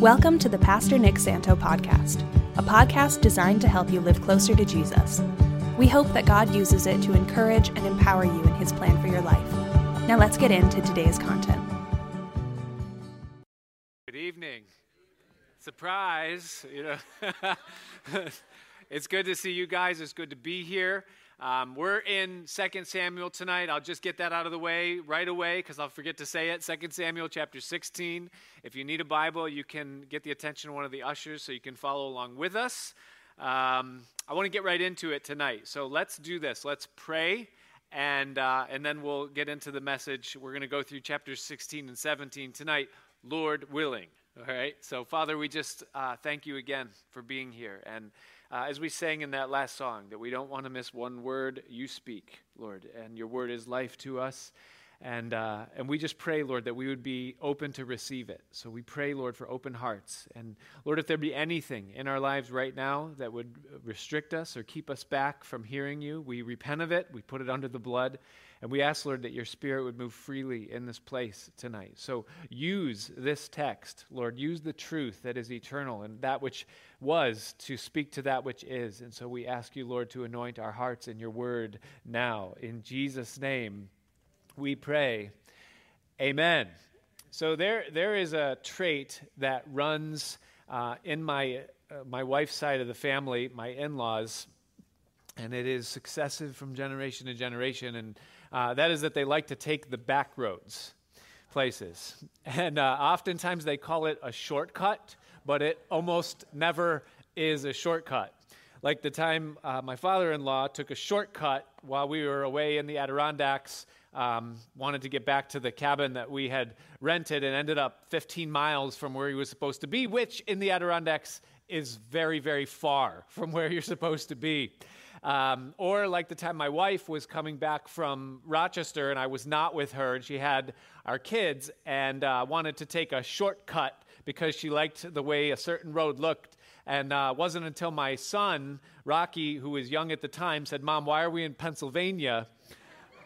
Welcome to the Pastor Nick Santo podcast, a podcast designed to help you live closer to Jesus. We hope that God uses it to encourage and empower you in his plan for your life. Now let's get into today's content. Good evening. Surprise, you know. it's good to see you guys. It's good to be here. Um, we're in 2 Samuel tonight. I'll just get that out of the way right away because I'll forget to say it. 2 Samuel chapter 16. If you need a Bible, you can get the attention of one of the ushers so you can follow along with us. Um, I want to get right into it tonight. So let's do this. Let's pray, and, uh, and then we'll get into the message. We're going to go through chapters 16 and 17 tonight, Lord willing. All right? So, Father, we just uh, thank you again for being here. And uh, as we sang in that last song, that we don't want to miss one word you speak, Lord, and your word is life to us. And, uh, and we just pray, Lord, that we would be open to receive it. So we pray, Lord, for open hearts. And Lord, if there be anything in our lives right now that would restrict us or keep us back from hearing you, we repent of it, we put it under the blood, and we ask, Lord, that your spirit would move freely in this place tonight. So use this text, Lord. Use the truth that is eternal and that which was to speak to that which is. And so we ask you, Lord, to anoint our hearts in your word now. In Jesus' name we pray. Amen. So there, there is a trait that runs uh, in my, uh, my wife's side of the family, my in laws, and it is successive from generation to generation. And uh, that is that they like to take the back roads places. And uh, oftentimes they call it a shortcut, but it almost never is a shortcut. Like the time uh, my father in law took a shortcut while we were away in the Adirondacks, um, wanted to get back to the cabin that we had rented, and ended up 15 miles from where he was supposed to be, which in the Adirondacks is very, very far from where you're supposed to be. Um, or like the time my wife was coming back from Rochester and I was not with her and she had our kids and uh, wanted to take a shortcut because she liked the way a certain road looked. And uh, wasn't until my son, Rocky, who was young at the time, said, Mom, why are we in Pennsylvania?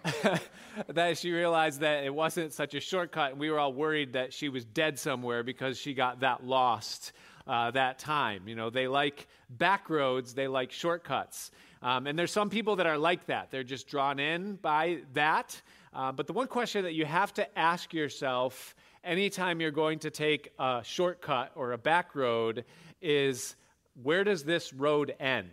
that she realized that it wasn't such a shortcut. And we were all worried that she was dead somewhere because she got that lost uh, that time. You know, they like back roads, they like shortcuts. Um, and there's some people that are like that. They're just drawn in by that. Uh, but the one question that you have to ask yourself anytime you're going to take a shortcut or a back road is where does this road end?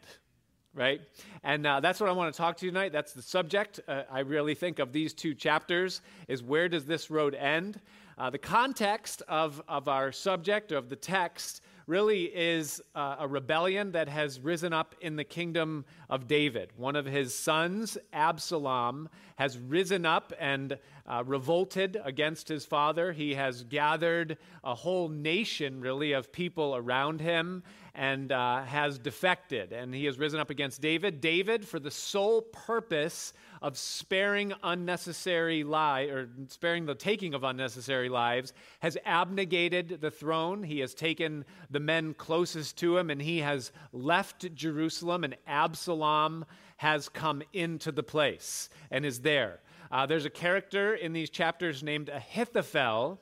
Right? And uh, that's what I want to talk to you tonight. That's the subject, uh, I really think, of these two chapters is where does this road end? Uh, the context of, of our subject, of the text, really is uh, a rebellion that has risen up in the kingdom of David. One of his sons, Absalom, has risen up and uh, revolted against his father. He has gathered a whole nation, really, of people around him and uh, has defected. And he has risen up against David. David, for the sole purpose of sparing unnecessary lives, or sparing the taking of unnecessary lives, has abnegated the throne. He has taken the men closest to him, and he has left Jerusalem, and Absalom has come into the place and is there. Uh, there's a character in these chapters named Ahithophel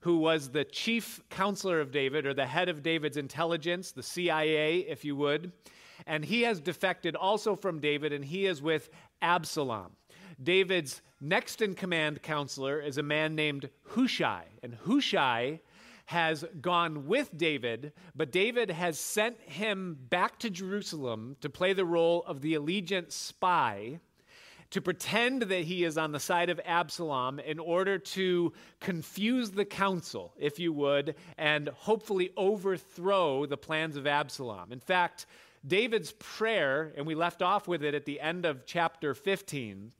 who was the chief counselor of David, or the head of David's intelligence, the CIA, if you would. And he has defected also from David, and he is with Absalom. David's next in command counselor is a man named Hushai. And Hushai has gone with David, but David has sent him back to Jerusalem to play the role of the allegiant spy to pretend that he is on the side of Absalom in order to confuse the council, if you would, and hopefully overthrow the plans of Absalom. In fact, David's prayer, and we left off with it at the end of chapter 15,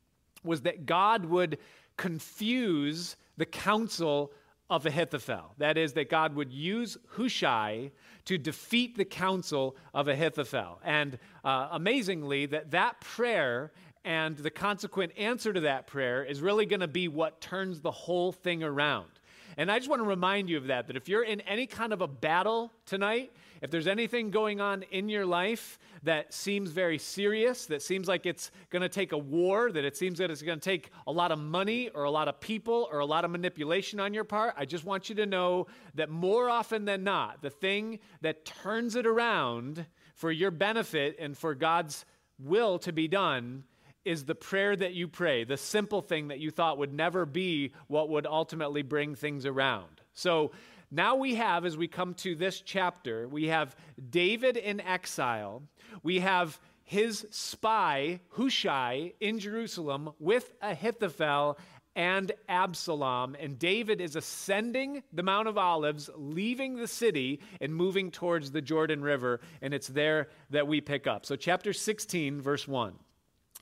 was that God would confuse the counsel of Ahithophel. That is, that God would use Hushai to defeat the counsel of Ahithophel. And uh, amazingly, that that prayer and the consequent answer to that prayer is really going to be what turns the whole thing around. And I just want to remind you of that, that if you're in any kind of a battle tonight, if there's anything going on in your life that seems very serious, that seems like it's going to take a war, that it seems that it's going to take a lot of money or a lot of people or a lot of manipulation on your part, I just want you to know that more often than not, the thing that turns it around for your benefit and for God's will to be done is the prayer that you pray, the simple thing that you thought would never be what would ultimately bring things around. So now we have, as we come to this chapter, we have David in exile, we have his spy, Hushai, in Jerusalem with Ahithophel and Absalom. And David is ascending the Mount of Olives, leaving the city, and moving towards the Jordan River. And it's there that we pick up. So, chapter 16, verse 1.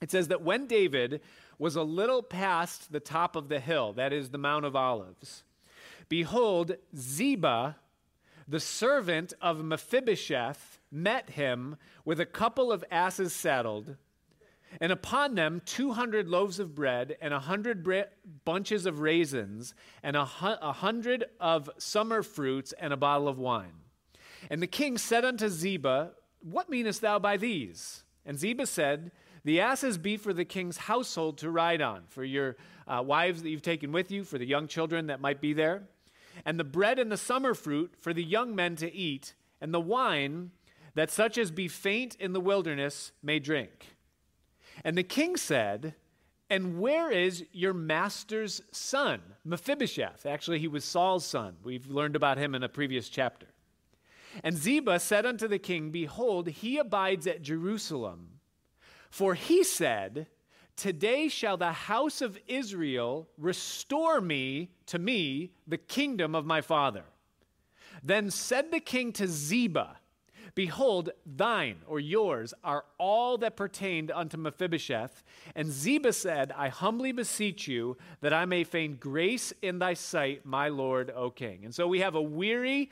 It says that when David was a little past the top of the hill, that is the Mount of Olives, behold, Ziba, the servant of Mephibosheth, met him with a couple of asses saddled, and upon them 200 loaves of bread, and a hundred bre- bunches of raisins, and a hundred of summer fruits, and a bottle of wine. And the king said unto Ziba, What meanest thou by these? And Ziba said, the asses be for the king's household to ride on, for your uh, wives that you've taken with you, for the young children that might be there, and the bread and the summer fruit for the young men to eat, and the wine that such as be faint in the wilderness may drink. And the king said, And where is your master's son, Mephibosheth? Actually, he was Saul's son. We've learned about him in a previous chapter. And Ziba said unto the king, Behold, he abides at Jerusalem for he said, Today shall the house of Israel restore me to me the kingdom of my father. Then said the king to Ziba, Behold, thine or yours are all that pertained unto Mephibosheth. And Ziba said, I humbly beseech you that I may feign grace in thy sight, my lord, O king. And so we have a weary,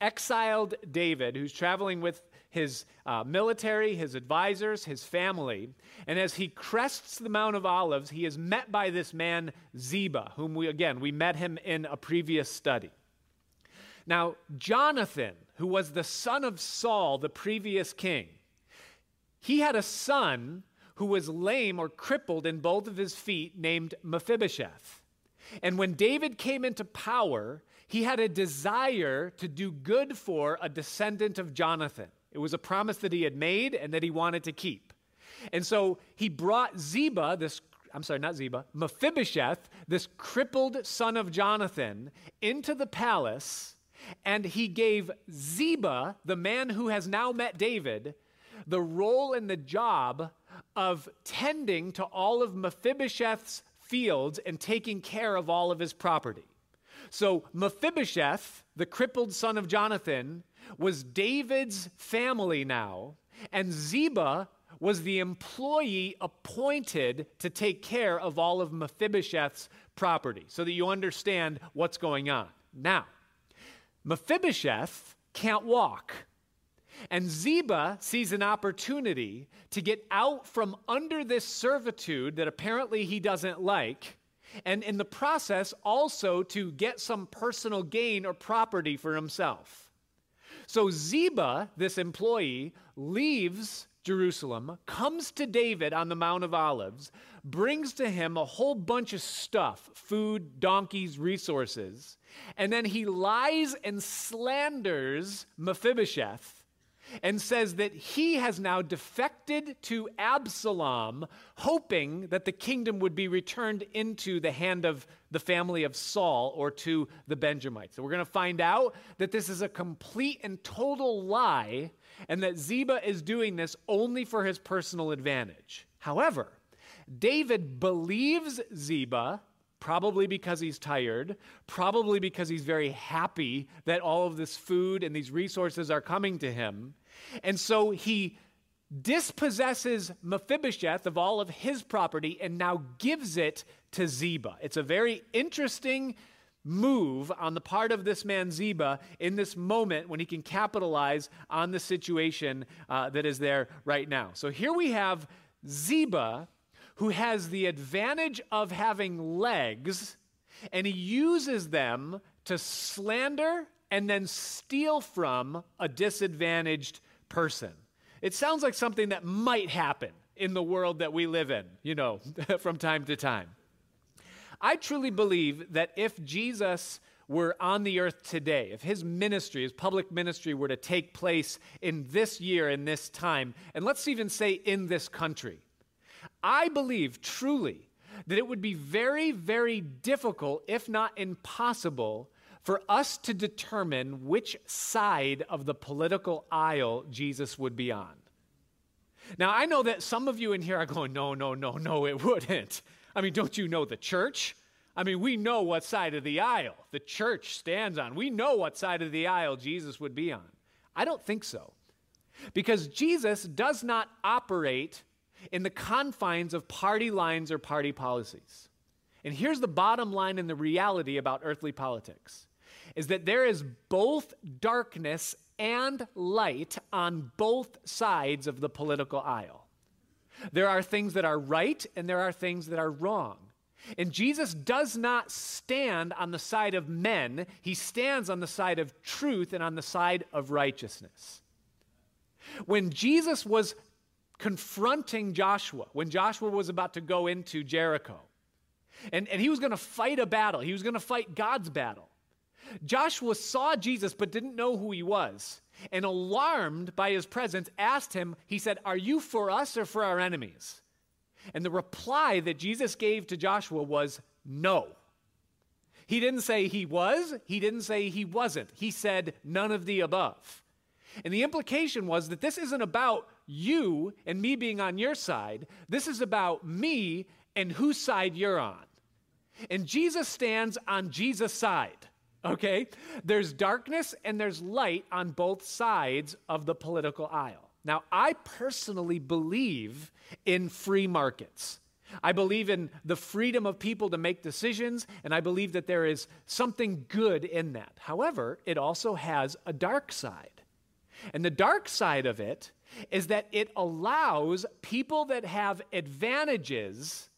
exiled David who's traveling with his uh, military, his advisors, his family. And as he crests the Mount of Olives, he is met by this man, Ziba, whom we, again, we met him in a previous study. Now, Jonathan, who was the son of Saul, the previous king, he had a son who was lame or crippled in both of his feet named Mephibosheth. And when David came into power, he had a desire to do good for a descendant of Jonathan. It was a promise that he had made and that he wanted to keep. And so he brought Ziba, this, I'm sorry, not Ziba, Mephibosheth, this crippled son of Jonathan, into the palace, and he gave Ziba, the man who has now met David, the role and the job of tending to all of Mephibosheth's fields and taking care of all of his property. So Mephibosheth, the crippled son of Jonathan, was David's family now, and Ziba was the employee appointed to take care of all of Mephibosheth's property, so that you understand what's going on. Now, Mephibosheth can't walk. And Ziba sees an opportunity to get out from under this servitude that apparently he doesn't like, and in the process, also to get some personal gain or property for himself. So Ziba, this employee, leaves Jerusalem, comes to David on the Mount of Olives, brings to him a whole bunch of stuff food, donkeys, resources, and then he lies and slanders Mephibosheth and says that he has now defected to Absalom, hoping that the kingdom would be returned into the hand of the family of Saul or to the Benjamites. So we're going to find out that this is a complete and total lie and that Ziba is doing this only for his personal advantage. However, David believes Ziba probably because he's tired, probably because he's very happy that all of this food and these resources are coming to him. And so he dispossesses Mephibosheth of all of his property and now gives it to Ziba. It's a very interesting move on the part of this man Ziba in this moment when he can capitalize on the situation uh, that is there right now. So here we have Ziba who has the advantage of having legs and he uses them to slander and then steal from a disadvantaged person. It sounds like something that might happen in the world that we live in, you know, from time to time. I truly believe that if Jesus were on the earth today, if his ministry, his public ministry, were to take place in this year, in this time, and let's even say in this country, I believe truly that it would be very, very difficult, if not impossible, for us to determine which side of the political aisle Jesus would be on. Now, I know that some of you in here are going, no, no, no, no, it wouldn't. I mean, don't you know the church? I mean, we know what side of the aisle the church stands on. We know what side of the aisle Jesus would be on. I don't think so. Because Jesus does not operate in the confines of party lines or party policies. And here's the bottom line and the reality about earthly politics is that there is both darkness and light on both sides of the political aisle. There are things that are right and there are things that are wrong. And Jesus does not stand on the side of men, he stands on the side of truth and on the side of righteousness. When Jesus was confronting Joshua, when Joshua was about to go into Jericho, and, and he was going to fight a battle, he was going to fight God's battle. Joshua saw Jesus but didn't know who he was. And alarmed by his presence, asked him, he said, Are you for us or for our enemies? And the reply that Jesus gave to Joshua was no. He didn't say he was, he didn't say he wasn't. He said none of the above. And the implication was that this isn't about you and me being on your side, this is about me and whose side you're on. And Jesus stands on Jesus' side. Okay? There's darkness and there's light on both sides of the political aisle. Now, I personally believe in free markets. I believe in the freedom of people to make decisions, and I believe that there is something good in that. However, it also has a dark side. And the dark side of it is that it allows people that have advantages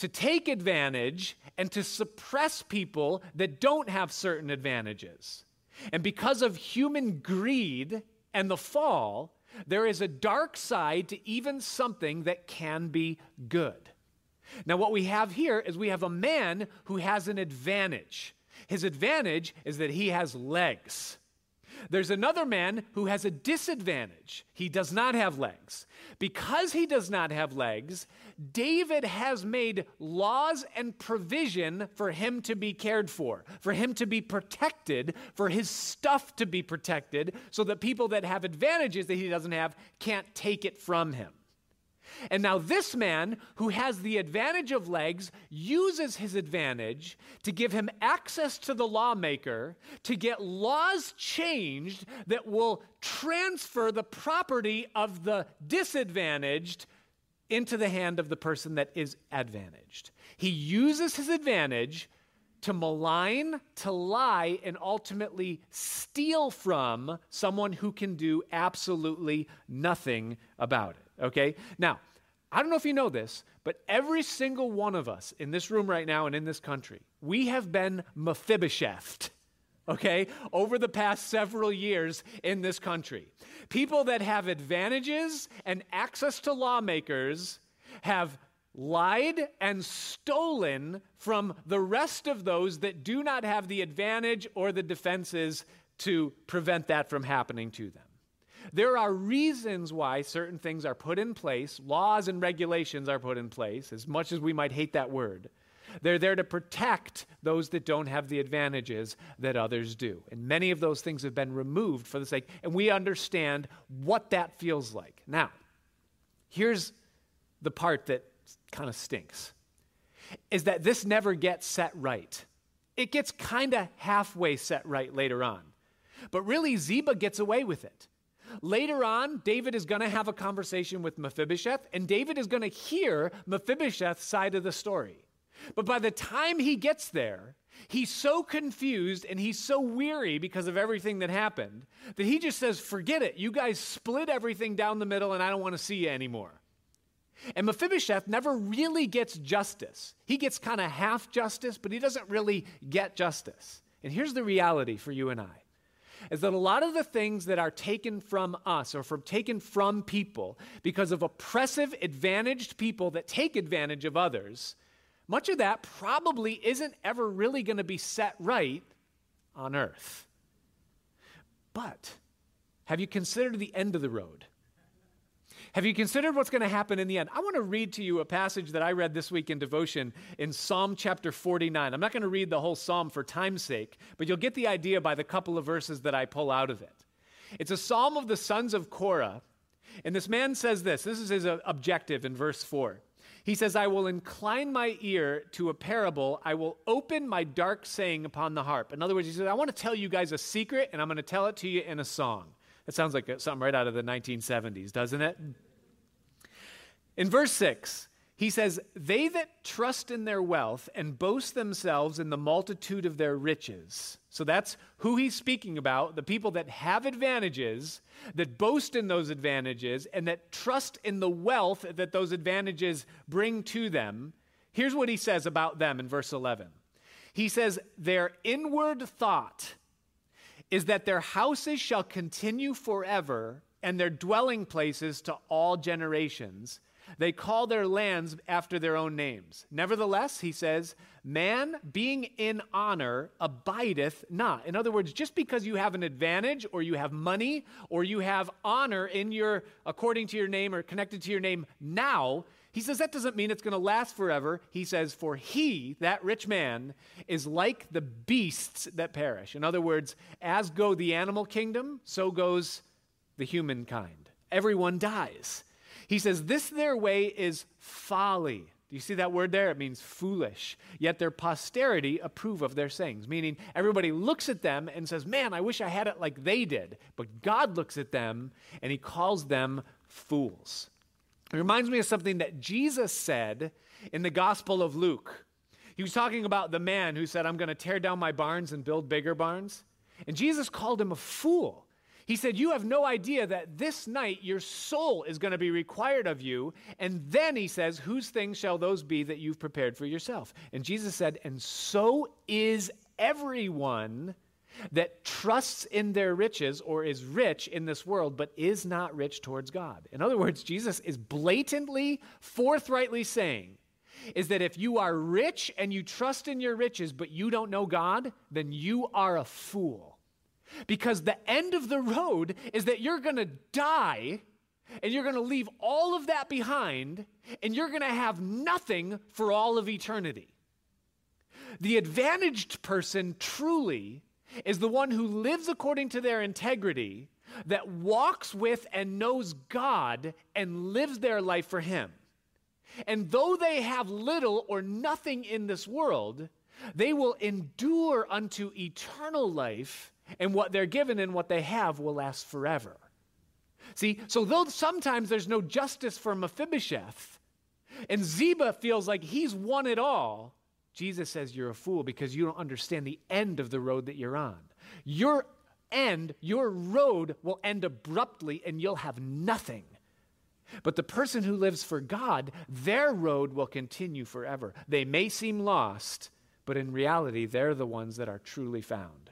to take advantage and to suppress people that don't have certain advantages. And because of human greed and the fall, there is a dark side to even something that can be good. Now, what we have here is we have a man who has an advantage. His advantage is that he has legs. There's another man who has a disadvantage. He does not have legs. Because he does not have legs, David has made laws and provision for him to be cared for, for him to be protected, for his stuff to be protected, so that people that have advantages that he doesn't have can't take it from him. And now, this man who has the advantage of legs uses his advantage to give him access to the lawmaker to get laws changed that will transfer the property of the disadvantaged into the hand of the person that is advantaged. He uses his advantage to malign, to lie, and ultimately steal from someone who can do absolutely nothing about it. Okay? Now, I don't know if you know this, but every single one of us in this room right now and in this country, we have been Mephibosheth, okay, over the past several years in this country. People that have advantages and access to lawmakers have lied and stolen from the rest of those that do not have the advantage or the defenses to prevent that from happening to them. There are reasons why certain things are put in place, laws and regulations are put in place, as much as we might hate that word. They're there to protect those that don't have the advantages that others do. And many of those things have been removed for the sake, and we understand what that feels like. Now, here's the part that kind of stinks is that this never gets set right. It gets kind of halfway set right later on. But really, Ziba gets away with it. Later on, David is going to have a conversation with Mephibosheth, and David is going to hear Mephibosheth's side of the story. But by the time he gets there, he's so confused and he's so weary because of everything that happened that he just says, Forget it. You guys split everything down the middle, and I don't want to see you anymore. And Mephibosheth never really gets justice. He gets kind of half justice, but he doesn't really get justice. And here's the reality for you and I is that a lot of the things that are taken from us or from taken from people because of oppressive, advantaged people that take advantage of others, much of that probably isn't ever really going to be set right on earth. But have you considered the end of the road? Have you considered what's going to happen in the end? I want to read to you a passage that I read this week in devotion in Psalm chapter 49. I'm not going to read the whole psalm for time's sake, but you'll get the idea by the couple of verses that I pull out of it. It's a psalm of the sons of Korah, and this man says this this is his uh, objective in verse 4. He says, I will incline my ear to a parable. I will open my dark saying upon the harp. In other words, he says, I want to tell you guys a secret, and I'm going to tell it to you in a song. That sounds like something right out of the 1970s, doesn't it? In verse 6, he says, They that trust in their wealth and boast themselves in the multitude of their riches. So that's who he's speaking about the people that have advantages, that boast in those advantages, and that trust in the wealth that those advantages bring to them. Here's what he says about them in verse 11 He says, Their inward thought is that their houses shall continue forever and their dwelling places to all generations. They call their lands after their own names. Nevertheless, he says, man being in honor abideth not. In other words, just because you have an advantage or you have money or you have honor in your according to your name or connected to your name now, he says that doesn't mean it's going to last forever. He says, For he, that rich man, is like the beasts that perish. In other words, as go the animal kingdom, so goes the humankind. Everyone dies. He says, This their way is folly. Do you see that word there? It means foolish. Yet their posterity approve of their sayings, meaning everybody looks at them and says, Man, I wish I had it like they did. But God looks at them and he calls them fools. It reminds me of something that Jesus said in the Gospel of Luke. He was talking about the man who said, I'm going to tear down my barns and build bigger barns. And Jesus called him a fool. He said, You have no idea that this night your soul is going to be required of you. And then he says, Whose things shall those be that you've prepared for yourself? And Jesus said, And so is everyone that trusts in their riches or is rich in this world but is not rich towards God. In other words, Jesus is blatantly, forthrightly saying, is that if you are rich and you trust in your riches but you don't know God, then you are a fool. Because the end of the road is that you're going to die and you're going to leave all of that behind and you're going to have nothing for all of eternity. The advantaged person truly is the one who lives according to their integrity, that walks with and knows God and lives their life for Him. And though they have little or nothing in this world, they will endure unto eternal life, and what they're given and what they have will last forever. See, so though sometimes there's no justice for Mephibosheth, and Ziba feels like he's won it all, Jesus says you're a fool because you don't understand the end of the road that you're on. Your end, your road will end abruptly and you'll have nothing. But the person who lives for God, their road will continue forever. They may seem lost, but in reality, they're the ones that are truly found.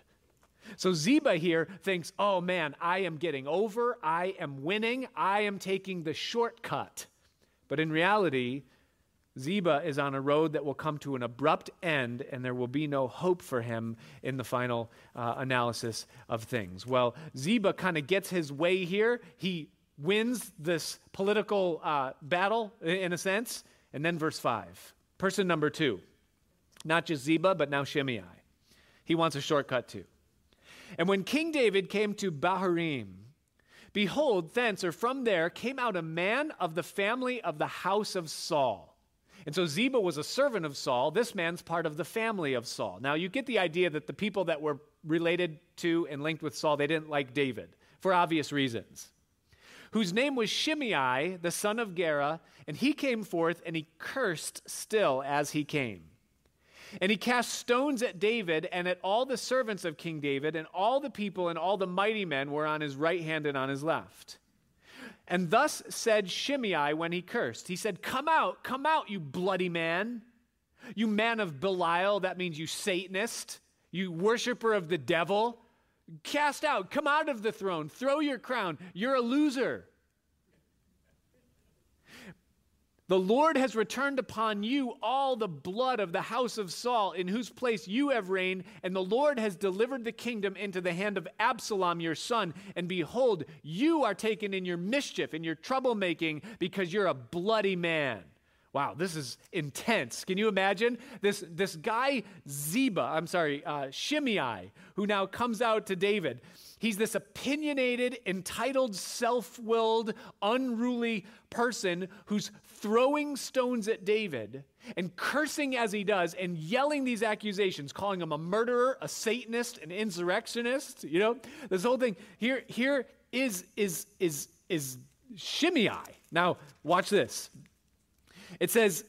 So Ziba here thinks, oh man, I am getting over, I am winning, I am taking the shortcut. But in reality, Ziba is on a road that will come to an abrupt end, and there will be no hope for him in the final uh, analysis of things. Well, Ziba kind of gets his way here. He wins this political uh, battle, in a sense. And then, verse 5. Person number two, not just Ziba, but now Shimei. He wants a shortcut too. And when King David came to Bahurim, behold, thence or from there came out a man of the family of the house of Saul and so Ziba was a servant of Saul. This man's part of the family of Saul. Now you get the idea that the people that were related to and linked with Saul, they didn't like David for obvious reasons. Whose name was Shimei, the son of Gera, and he came forth and he cursed still as he came. And he cast stones at David and at all the servants of King David, and all the people and all the mighty men were on his right hand and on his left. And thus said Shimei when he cursed. He said, Come out, come out, you bloody man. You man of Belial, that means you Satanist, you worshiper of the devil. Cast out, come out of the throne, throw your crown. You're a loser. The Lord has returned upon you all the blood of the house of Saul, in whose place you have reigned, and the Lord has delivered the kingdom into the hand of Absalom your son. And behold, you are taken in your mischief, in your troublemaking, because you're a bloody man. Wow, this is intense. Can you imagine this, this guy Ziba, I'm sorry, uh, Shimei, who now comes out to David? He's this opinionated, entitled, self willed, unruly person who's throwing stones at David and cursing as he does and yelling these accusations, calling him a murderer, a Satanist, an insurrectionist. You know, this whole thing. Here, here is, is, is, is Shimei. Now, watch this. It says,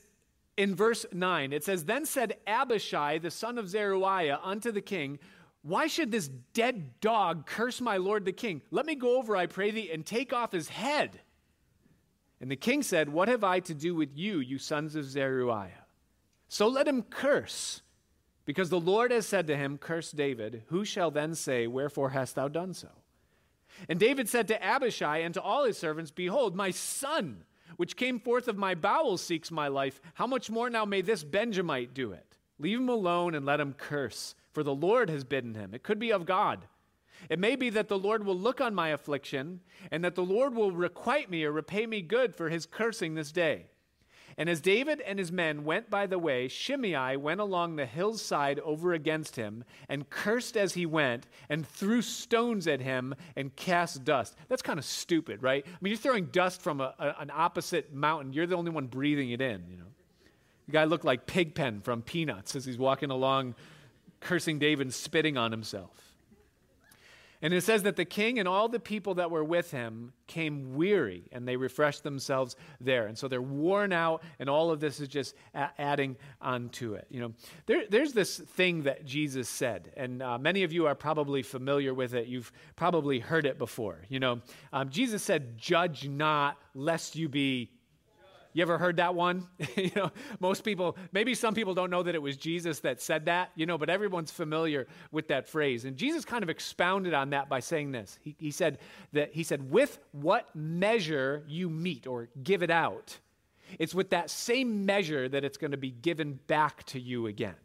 in verse 9, it says, Then said Abishai, the son of Zeruiah, unto the king, why should this dead dog curse my lord the king? Let me go over, I pray thee, and take off his head. And the king said, What have I to do with you, you sons of Zeruiah? So let him curse, because the Lord has said to him, Curse David. Who shall then say, Wherefore hast thou done so? And David said to Abishai and to all his servants, Behold, my son, which came forth of my bowels, seeks my life. How much more now may this Benjamite do it? Leave him alone and let him curse for the Lord has bidden him. It could be of God. It may be that the Lord will look on my affliction, and that the Lord will requite me or repay me good for his cursing this day. And as David and his men went by the way, Shimei went along the hillside over against him, and cursed as he went, and threw stones at him, and cast dust. That's kind of stupid, right? I mean, you're throwing dust from a, a, an opposite mountain. You're the only one breathing it in, you know. The guy looked like Pigpen from Peanuts as he's walking along cursing David and spitting on himself. And it says that the king and all the people that were with him came weary and they refreshed themselves there. And so they're worn out, and all of this is just a- adding onto it. You know, there, there's this thing that Jesus said, and uh, many of you are probably familiar with it. You've probably heard it before. You know, um, Jesus said, Judge not, lest you be you ever heard that one? you know, most people, maybe some people don't know that it was Jesus that said that, you know, but everyone's familiar with that phrase. And Jesus kind of expounded on that by saying this. He, he said that he said, with what measure you meet or give it out, it's with that same measure that it's going to be given back to you again.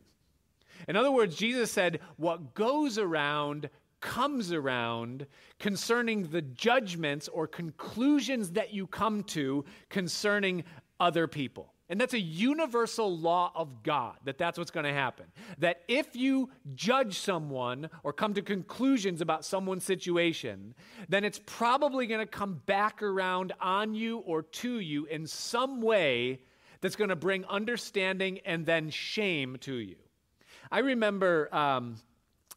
In other words, Jesus said, what goes around comes around concerning the judgments or conclusions that you come to concerning other people. And that's a universal law of God that that's what's going to happen. That if you judge someone or come to conclusions about someone's situation, then it's probably going to come back around on you or to you in some way that's going to bring understanding and then shame to you. I remember. Um,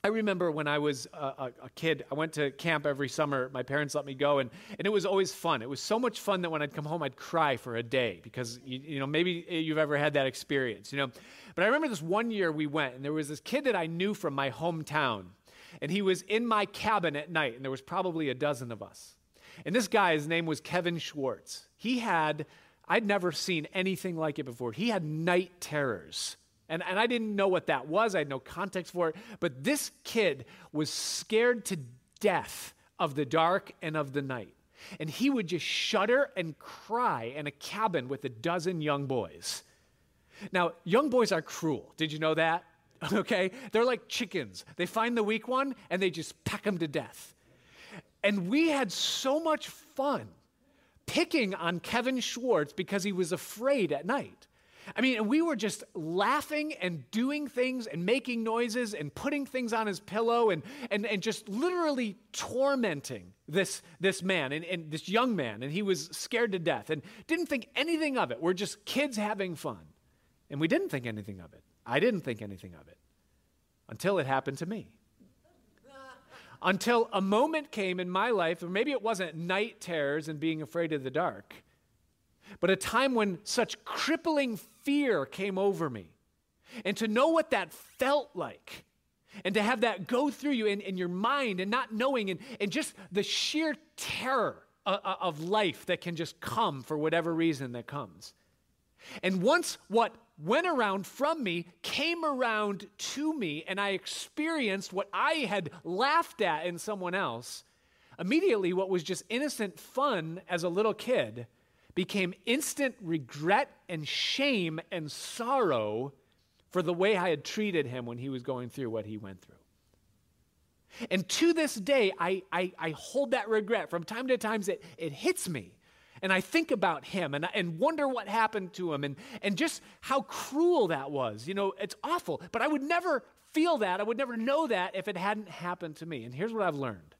I remember when I was a, a, kid, I went to camp every summer. My parents let me go, and, and it was always fun. It was so much fun that when I'd come home, I'd cry for a day because, you, you know, maybe you've ever had that experience, you know. But I remember this one year we went, and there was this kid that I knew from my hometown, and he was in my cabin at night, and there was probably a dozen of us. And this guy, his name was Kevin Schwartz. He had, I'd never seen anything like it before. He had night terrors. And, and I didn't know what that was, I had no context for it. But this kid was scared to death of the dark and of the night. And he would just shudder and cry in a cabin with a dozen young boys. Now, young boys are cruel. Did you know that? Okay? They're like chickens. They find the weak one and they just peck them to death. And we had so much fun picking on Kevin Schwartz because he was afraid at night. I mean, we were just laughing and doing things and making noises and putting things on his pillow and, and, and just literally tormenting this, this man and, and this young man. And he was scared to death and didn't think anything of it. We're just kids having fun. And we didn't think anything of it. I didn't think anything of it until it happened to me. until a moment came in my life, or maybe it wasn't night terrors and being afraid of the dark but a time when such crippling fear came over me. And to know what that felt like, and to have that go through you in, in your mind and not knowing, and, and just the sheer terror uh, uh, of life that can just come for whatever reason that comes. And once what went around from me came around to me, and I experienced what I had laughed at in someone else, immediately what was just innocent fun as a little kid became instant regret and shame and sorrow for the way I had treated him when he was going through what he went through. And to this day, I, I, I hold that regret. From time to time, it, it hits me. And I think about him and, and wonder what happened to him and, and just how cruel that was. You know, it's awful. But I would never feel that. I would never know that if it hadn't happened to me. And here's what I've learned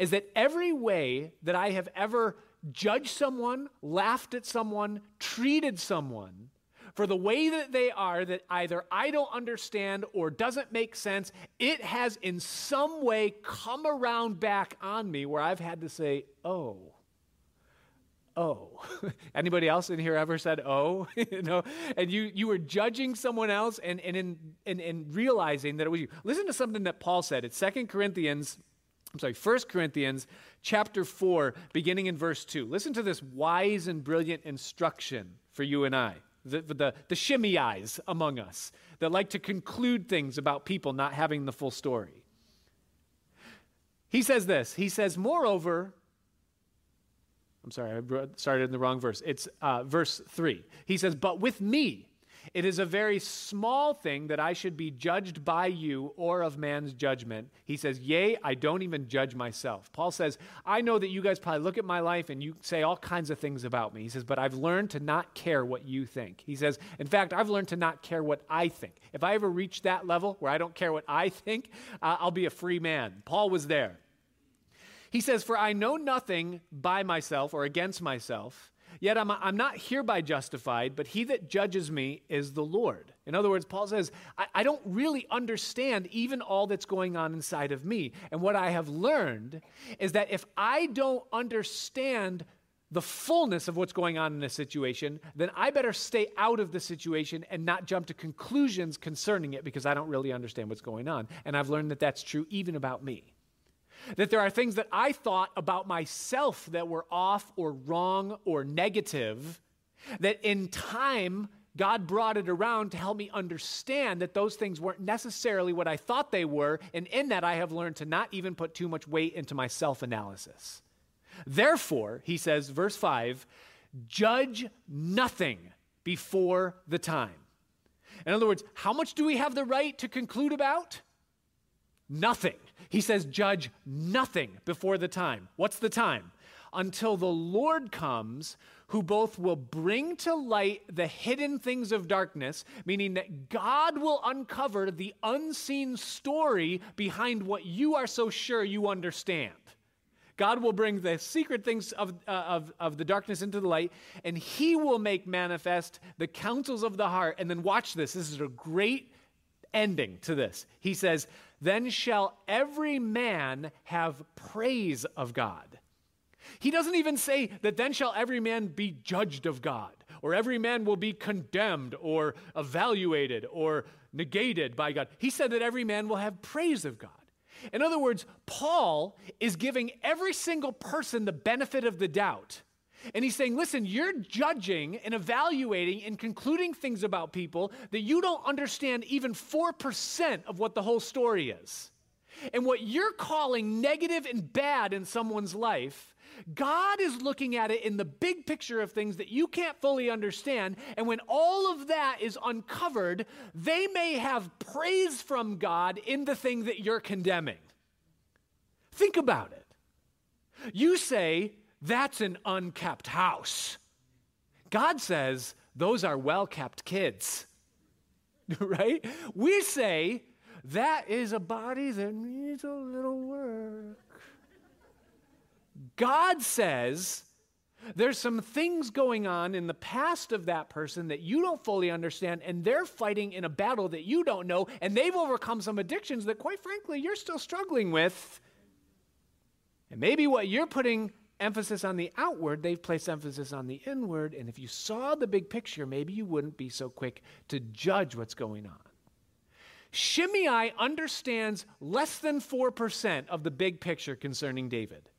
is that every way that I have ever judged someone, laughed at someone, treated someone, for the way that they are that either I don't understand or doesn't make sense, it has in some way come around back on me where I've had to say, oh. Oh. Anybody else in here ever said oh? you know, and you you were judging someone else and, and in and, and realizing that it was you. Listen to something that Paul said. It's Second Corinthians, I'm sorry, First Corinthians chapter 4, beginning in verse 2. Listen to this wise and brilliant instruction for you and I the, the, the shimmy eyes among us that like to conclude things about people not having the full story. He says this He says, Moreover, I'm sorry, I started in the wrong verse. It's uh, verse 3. He says, But with me, it is a very small thing that I should be judged by you or of man's judgment. He says, Yea, I don't even judge myself. Paul says, I know that you guys probably look at my life and you say all kinds of things about me. He says, But I've learned to not care what you think. He says, In fact, I've learned to not care what I think. If I ever reach that level where I don't care what I think, uh, I'll be a free man. Paul was there. He says, For I know nothing by myself or against myself. Yet I'm, I'm not hereby justified, but he that judges me is the Lord. In other words, Paul says, I, I don't really understand even all that's going on inside of me. And what I have learned is that if I don't understand the fullness of what's going on in a situation, then I better stay out of the situation and not jump to conclusions concerning it because I don't really understand what's going on. And I've learned that that's true even about me. That there are things that I thought about myself that were off or wrong or negative, that in time, God brought it around to help me understand that those things weren't necessarily what I thought they were. And in that, I have learned to not even put too much weight into my self analysis. Therefore, he says, verse 5 judge nothing before the time. In other words, how much do we have the right to conclude about? Nothing. He says, Judge nothing before the time. What's the time? Until the Lord comes, who both will bring to light the hidden things of darkness, meaning that God will uncover the unseen story behind what you are so sure you understand. God will bring the secret things of, uh, of, of the darkness into the light, and He will make manifest the counsels of the heart. And then watch this. This is a great ending to this. He says, Then shall every man have praise of God. He doesn't even say that then shall every man be judged of God, or every man will be condemned, or evaluated, or negated by God. He said that every man will have praise of God. In other words, Paul is giving every single person the benefit of the doubt and he's saying, listen, you're judging and evaluating and concluding things about people that you don't understand even 4% of what the whole story is. And what you're calling negative and bad in someone's life, God is looking at it in the big picture of things that you can't fully understand. And when all of that is uncovered, they may have praise from God in the thing that you're condemning. Think about it. You say, that's an unkept house. God says those are well kept kids, right? We say that is a body that needs a little work. God says there's some things going on in the past of that person that you don't fully understand, and they're fighting in a battle that you don't know, and they've overcome some addictions that, quite frankly, you're still struggling with. And maybe what you're putting emphasis on the outward, they've placed emphasis on the inward. And if you saw the big picture, maybe you wouldn't be so quick to judge what's going on. Shimei understands less than 4% of the big picture concerning David.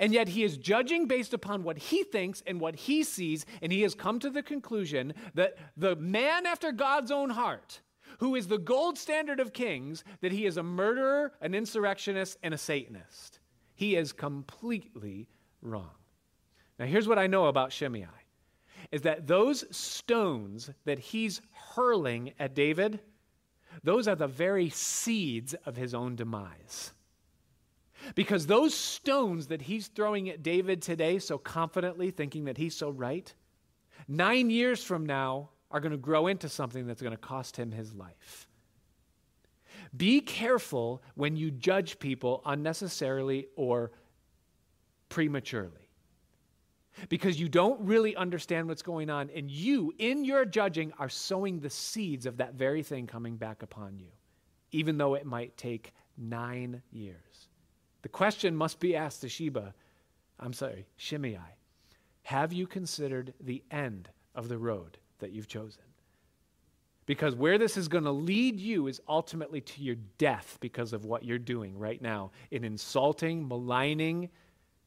And yet he is judging based upon what he thinks and what he sees, and he has come to the conclusion that the man after God's own heart, who is the gold standard of kings, that he is a murderer, an insurrectionist, and a Satanist. He is completely wrong. Now, here's what I know about Shimei is that those stones that he's hurling at David, those are the very seeds of his own demise. Because those stones that he's throwing at David today so confidently, thinking that he's so right, nine years from now are going to grow into something that's going to cost him his life. Be careful when you judge people unnecessarily or prematurely because you don't really understand what's going on, and you, in your judging, are sowing the seeds of that very thing coming back upon you, even though it might take nine years. The question must be asked to Sheba, I'm sorry, Shimei, have you considered the end of the road that you've chosen? Because where this is going to lead you is ultimately to your death because of what you're doing right now in insulting, maligning,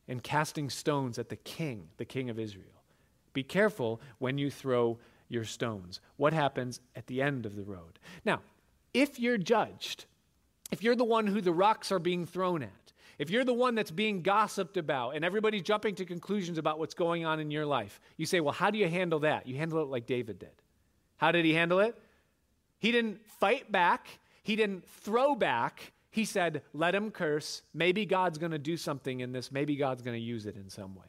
and casting stones at the king, the king of Israel. Be careful when you throw your stones. What happens at the end of the road? Now, if you're judged, if you're the one who the rocks are being thrown at, if you're the one that's being gossiped about and everybody's jumping to conclusions about what's going on in your life, you say, well, how do you handle that? You handle it like David did. How did he handle it? He didn't fight back, he didn't throw back, he said, Let him curse. Maybe God's going to do something in this. Maybe God's going to use it in some way.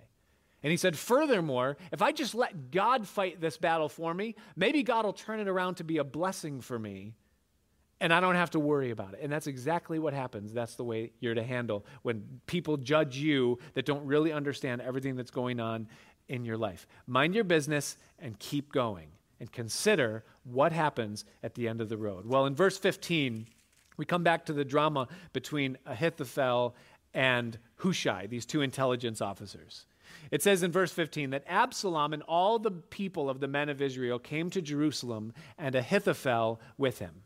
And he said, Furthermore, if I just let God fight this battle for me, maybe God will turn it around to be a blessing for me and I don't have to worry about it. And that's exactly what happens. That's the way you're to handle when people judge you that don't really understand everything that's going on in your life. Mind your business and keep going and consider what happens at the end of the road. Well, in verse 15, we come back to the drama between Ahithophel and Hushai, these two intelligence officers. It says in verse 15 that Absalom and all the people of the men of Israel came to Jerusalem, and Ahithophel with him.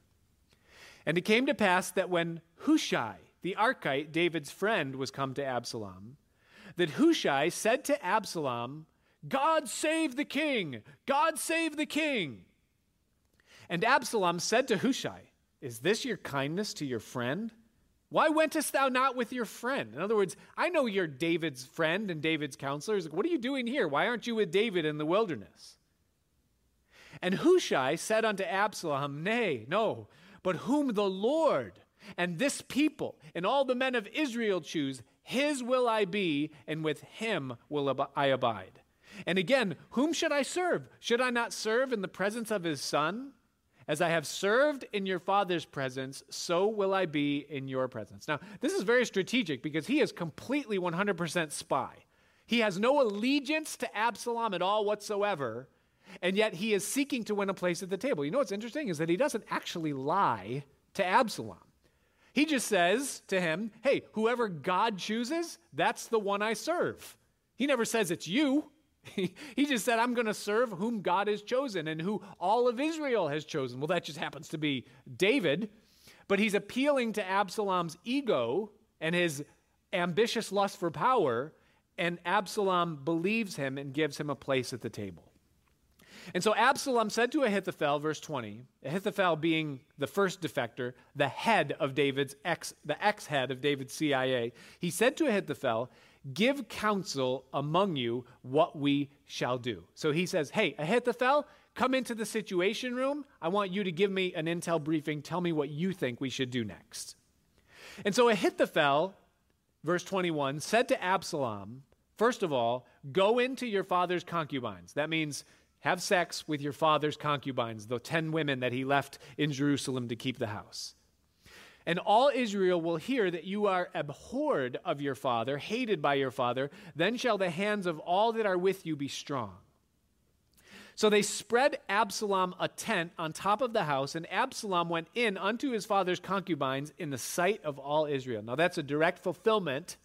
And it came to pass that when Hushai, the Archite, David's friend, was come to Absalom, that Hushai said to Absalom, God save the king! God save the king! And Absalom said to Hushai, is this your kindness to your friend? Why wentest thou not with your friend? In other words, I know you're David's friend and David's counselor. Like, what are you doing here? Why aren't you with David in the wilderness? And Hushai said unto Absalom, Nay, no, but whom the Lord and this people and all the men of Israel choose, his will I be, and with him will I abide. And again, whom should I serve? Should I not serve in the presence of his son? As I have served in your father's presence, so will I be in your presence. Now, this is very strategic because he is completely 100% spy. He has no allegiance to Absalom at all whatsoever, and yet he is seeking to win a place at the table. You know what's interesting is that he doesn't actually lie to Absalom. He just says to him, Hey, whoever God chooses, that's the one I serve. He never says it's you. He, just said, I'm going to serve whom God has chosen and who all of Israel has chosen. Well, that just happens to be David, but he's appealing to Absalom's ego and his ambitious lust for power, and Absalom believes him and gives him a place at the table. And so Absalom said to Ahithophel, verse 20, Ahithophel being the first defector, the head of David's ex, the ex-head of David's CIA, he said to Ahithophel, Give counsel among you what we shall do. So he says, Hey, Ahithophel, come into the situation room. I want you to give me an intel briefing. Tell me what you think we should do next. And so Ahithophel, verse 21, said to Absalom, First of all, go into your father's concubines. That means have sex with your father's concubines, the 10 women that he left in Jerusalem to keep the house. And all Israel will hear that you are abhorred of your father, hated by your father. Then shall the hands of all that are with you be strong. So they spread Absalom a tent on top of the house, and Absalom went in unto his father's concubines in the sight of all Israel. Now that's a direct fulfillment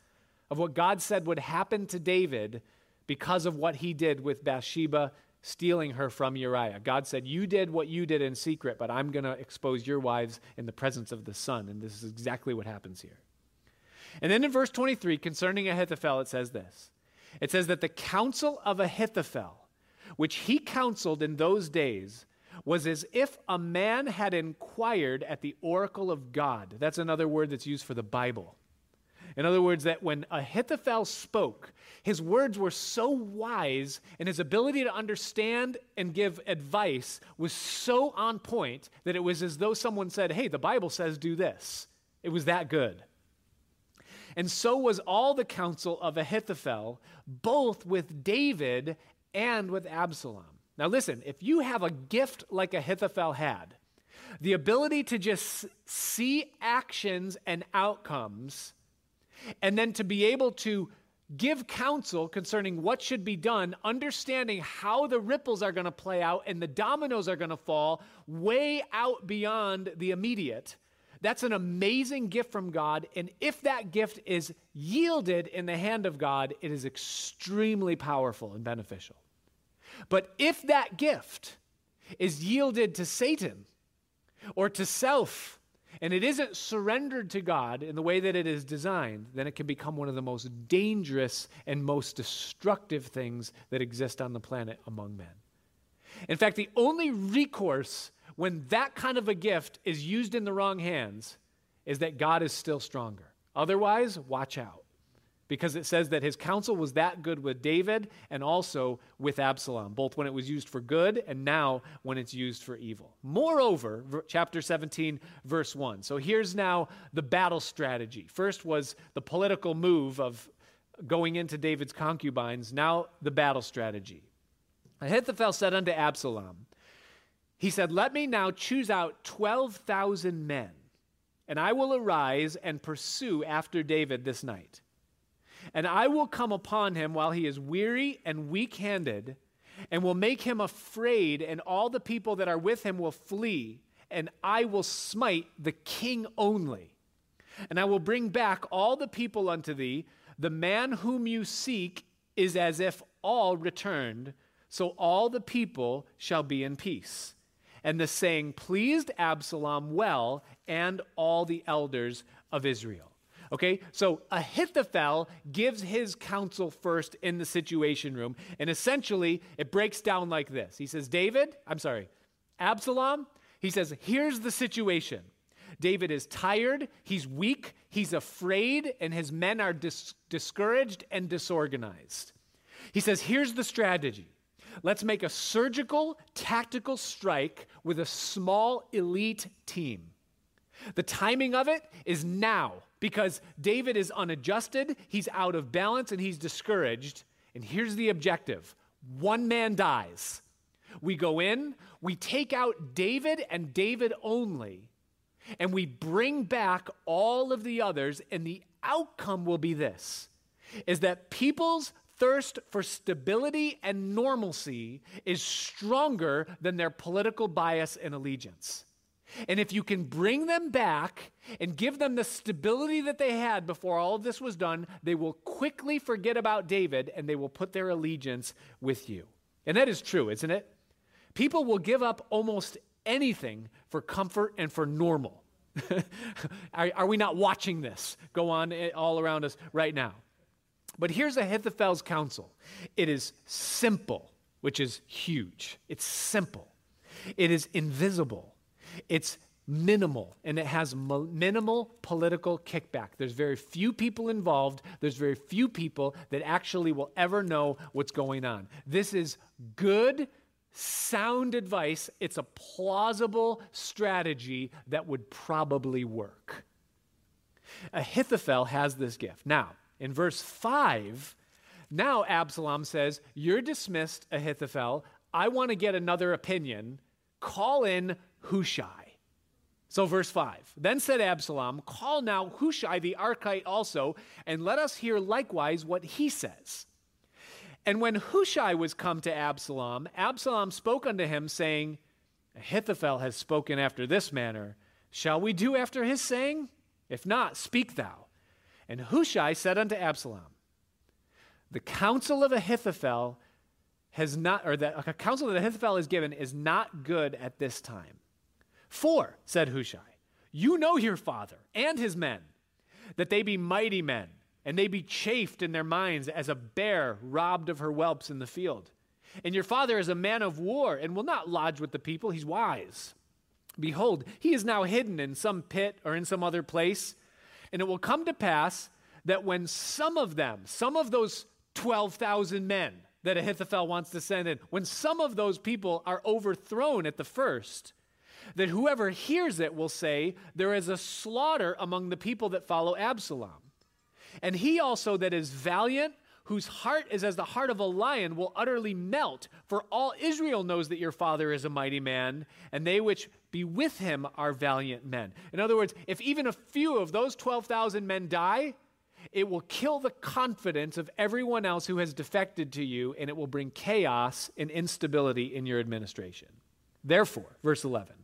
of what God said would happen to David because of what he did with Bathsheba stealing her from Uriah. God said, You did what you did in secret, but I'm going to expose your wives in the presence of the sun. And this is exactly what happens here. And then in verse 23, concerning Ahithophel, it says this it says that the counsel of Ahithophel, which he counseled in those days, was as if a man had inquired at the oracle of God. That's another word that's used for the Bible. In other words, that when Ahithophel spoke, his words were so wise and his ability to understand and give advice was so on point that it was as though someone said, Hey, the Bible says do this. It was that good. And so was all the counsel of Ahithophel, both with David and with Absalom. Now, listen, if you have a gift like Ahithophel had, the ability to just see actions and outcomes, and then to be able to give counsel concerning what should be done, understanding how the ripples are going to play out and the dominoes are going to fall way out beyond the immediate. That's an amazing gift from God. And if that gift is yielded in the hand of God, it is extremely powerful and beneficial. But if that gift is yielded to Satan or to self, and it isn't surrendered to God in the way that it is designed, then it can become one of the most dangerous and most destructive things that exist on the planet among men. In fact, the only recourse when that kind of a gift is used in the wrong hands is that God is still stronger. Otherwise, watch out because it says that his counsel was that good with David and also with Absalom, both when it was used for good and now when it's used for evil. Moreover, chapter 17, verse 1. So here's now the battle strategy. First was the political move of going into David's concubines, now the battle strategy. Ahithophel said unto Absalom, He said, Let me now choose out 12,000 men, and I will arise and pursue after David this night. And I will come upon him while he is weary and weak handed, and will make him afraid, and all the people that are with him will flee, and I will smite the king only. And I will bring back all the people unto thee. The man whom you seek is as if all returned, so all the people shall be in peace. And the saying pleased Absalom well and all the elders of Israel. Okay, so Ahithophel gives his counsel first in the situation room, and essentially it breaks down like this. He says, David, I'm sorry, Absalom, he says, here's the situation. David is tired, he's weak, he's afraid, and his men are dis- discouraged and disorganized. He says, here's the strategy. Let's make a surgical, tactical strike with a small elite team. The timing of it is now because David is unadjusted, he's out of balance, and he's discouraged. And here's the objective one man dies. We go in, we take out David and David only, and we bring back all of the others, and the outcome will be this is that people's thirst for stability and normalcy is stronger than their political bias and allegiance. And if you can bring them back and give them the stability that they had before all of this was done, they will quickly forget about David and they will put their allegiance with you. And that is true, isn't it? People will give up almost anything for comfort and for normal. are, are, we not watching this go on eh, all around us right now? But here's Ahithophel's counsel it is simple, which is huge. It's simple, it is invisible it's minimal and it has minimal political kickback. There's very few people involved. There's very few people that actually will ever know what's going on. This is good, sound advice. It's a plausible strategy that would probably work. Ahithophel has this gift. Now, in verse 5, now Absalom says, You're dismissed, Ahithophel. I want to get another opinion. Call in Hushai. So, verse 5 Then said Absalom, Call now Hushai the Archite also, and let us hear likewise what he says. And when Hushai was come to Absalom, Absalom spoke unto him, saying, Ahithophel has spoken after this manner. Shall we do after his saying? If not, speak thou. And Hushai said unto Absalom, The counsel of Ahithophel has not, or the counsel that Ahithophel is given is not good at this time. For, said Hushai, you know your father and his men. that they be mighty men, and they be chafed in their minds as a bear robbed of her whelps in the field. And your father is a man of war, and will not lodge with the people. He's wise. Behold, he is now hidden in some pit or in some other place. And it will come to pass that when some of them, some of those 12,000 men that Ahithophel wants to send in, when some of those people are overthrown at the first, that whoever hears it will say, There is a slaughter among the people that follow Absalom. And he also that is valiant, whose heart is as the heart of a lion, will utterly melt. For all Israel knows that your father is a mighty man, and they which be with him are valiant men. In other words, if even a few of those 12,000 men die, it will kill the confidence of everyone else who has defected to you, and it will bring chaos and instability in your administration. Therefore, verse 11,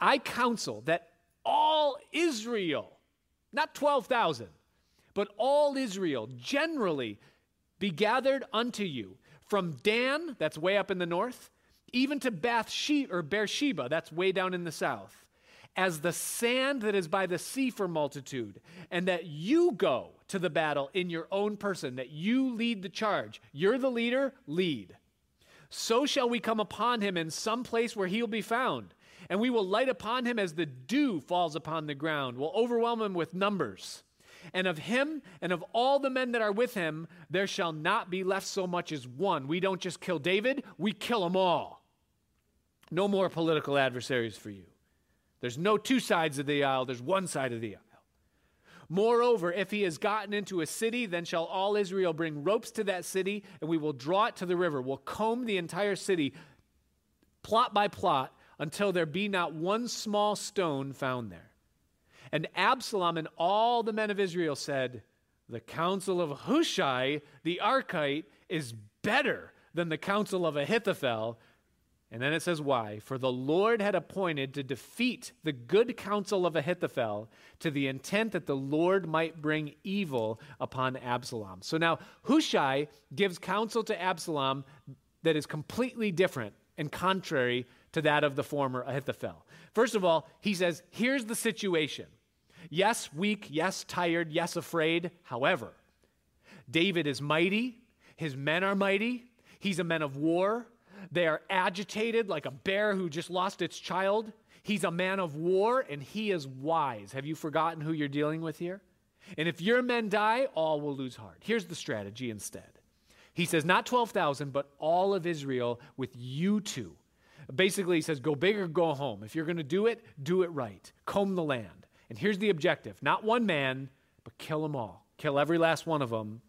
I counsel that all Israel, not 12,000, but all Israel generally be gathered unto you from Dan, that's way up in the north, even to Bathsheba or Beersheba, that's way down in the south, as the sand that is by the sea for multitude, and that you go to the battle in your own person, that you lead the charge. You're the leader, lead. So shall we come upon him in some place where he'll be found, and we will light upon him as the dew falls upon the ground. We'll overwhelm him with numbers. And of him and of all the men that are with him, there shall not be left so much as one. We don't just kill David, we kill them all. No more political adversaries for you. There's no two sides of the aisle, there's one side of the aisle. Moreover, if he has gotten into a city, then shall all Israel bring ropes to that city, and we will draw it to the river. We'll comb the entire city, plot by plot, until there be not one small stone found there. And Absalom and all the men of Israel said, The counsel of Hushai the Archite is better than the counsel of Ahithophel. And then it says why. For the Lord had appointed to defeat the good counsel of Ahithophel to the intent that the Lord might bring evil upon Absalom. So now Hushai gives counsel to Absalom that is completely different and contrary to that of the former Ahithophel. First of all, he says, Here's the situation. Yes, weak. Yes, tired. Yes, afraid. However, David is mighty. His men are mighty. He's a man of war. They are agitated like a bear who just lost its child. He's a man of war and he is wise. Have you forgotten who you're dealing with here? And if your men die, all will lose heart. Here's the strategy instead. He says, not 12,000, but all of Israel with you two. Basically, he says, go big or go home. If you're going to do it, do it right. Comb the land. And here's the objective not one man, but kill them all. Kill every last one of them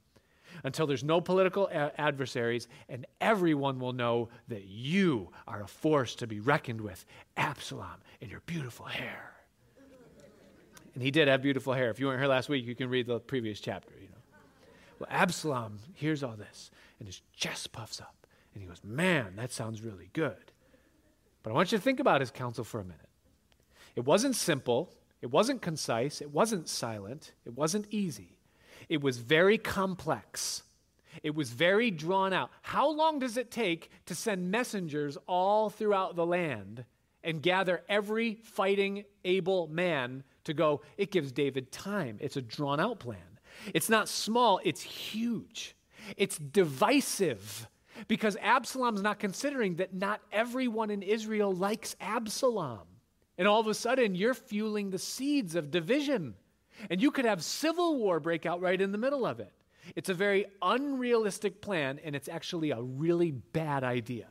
until there's no political a- adversaries and everyone will know that you are a force to be reckoned with. Absalom and your beautiful hair. And he did have beautiful hair. If you weren't here last week, you can read the previous chapter, you know. Well, Absalom hears all this and his chest puffs up and he goes, Man, that sounds really good. But I want you to think about his counsel for a minute. It wasn't simple, it wasn't concise, it wasn't silent, it wasn't easy. It was very complex. It was very drawn out. How long does it take to send messengers all throughout the land and gather every fighting able man to go? It gives David time. It's a drawn out plan. It's not small, it's huge. It's divisive because Absalom's not considering that not everyone in Israel likes Absalom. And all of a sudden, you're fueling the seeds of division. And you could have civil war break out right in the middle of it. It's a very unrealistic plan, and it's actually a really bad idea.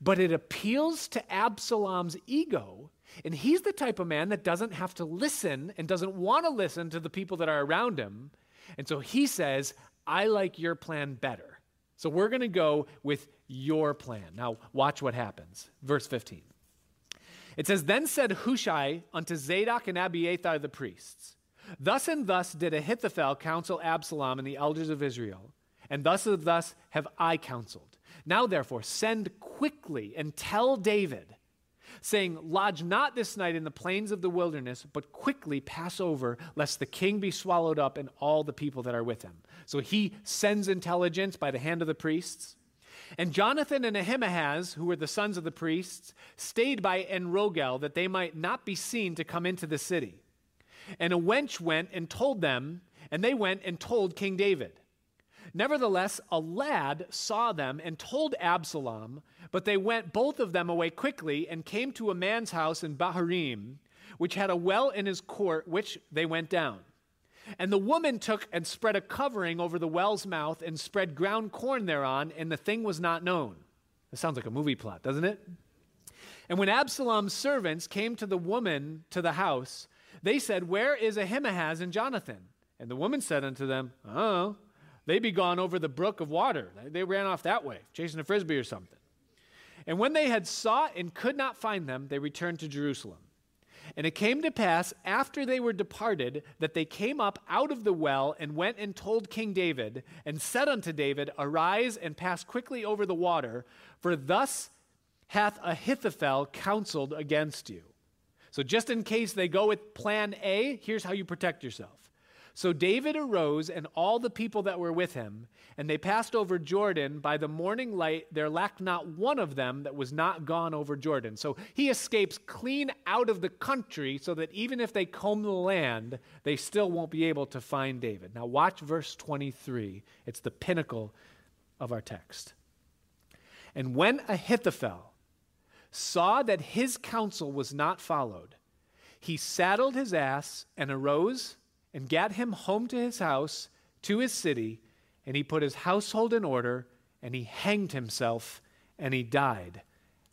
But it appeals to Absalom's ego, and he's the type of man that doesn't have to listen and doesn't want to listen to the people that are around him. And so he says, I like your plan better. So we're going to go with your plan. Now, watch what happens. Verse 15. It says, Then said Hushai unto Zadok and Abiathar the priests, Thus and thus did Ahithophel counsel Absalom and the elders of Israel, and thus and thus have I counseled. Now therefore send quickly and tell David, saying, Lodge not this night in the plains of the wilderness, but quickly pass over, lest the king be swallowed up and all the people that are with him. So he sends intelligence by the hand of the priests. And Jonathan and Ahimaaz, who were the sons of the priests, stayed by Enrogel that they might not be seen to come into the city. And a wench went and told them, and they went and told King David. Nevertheless, a lad saw them and told Absalom, but they went both of them away quickly and came to a man's house in Bahurim, which had a well in his court, which they went down. And the woman took and spread a covering over the well's mouth and spread ground corn thereon, and the thing was not known. That sounds like a movie plot, doesn't it? And when Absalom's servants came to the woman to the house, they said, Where is Ahimaaz and Jonathan? And the woman said unto them, Oh, they be gone over the brook of water. They ran off that way, chasing a frisbee or something. And when they had sought and could not find them, they returned to Jerusalem. And it came to pass after they were departed that they came up out of the well and went and told King David and said unto David, Arise and pass quickly over the water, for thus hath Ahithophel counseled against you. So, just in case they go with plan A, here's how you protect yourself. So David arose and all the people that were with him, and they passed over Jordan. By the morning light, there lacked not one of them that was not gone over Jordan. So he escapes clean out of the country, so that even if they comb the land, they still won't be able to find David. Now, watch verse 23. It's the pinnacle of our text. And when Ahithophel saw that his counsel was not followed, he saddled his ass and arose and got him home to his house, to his city, and he put his household in order, and he hanged himself, and he died,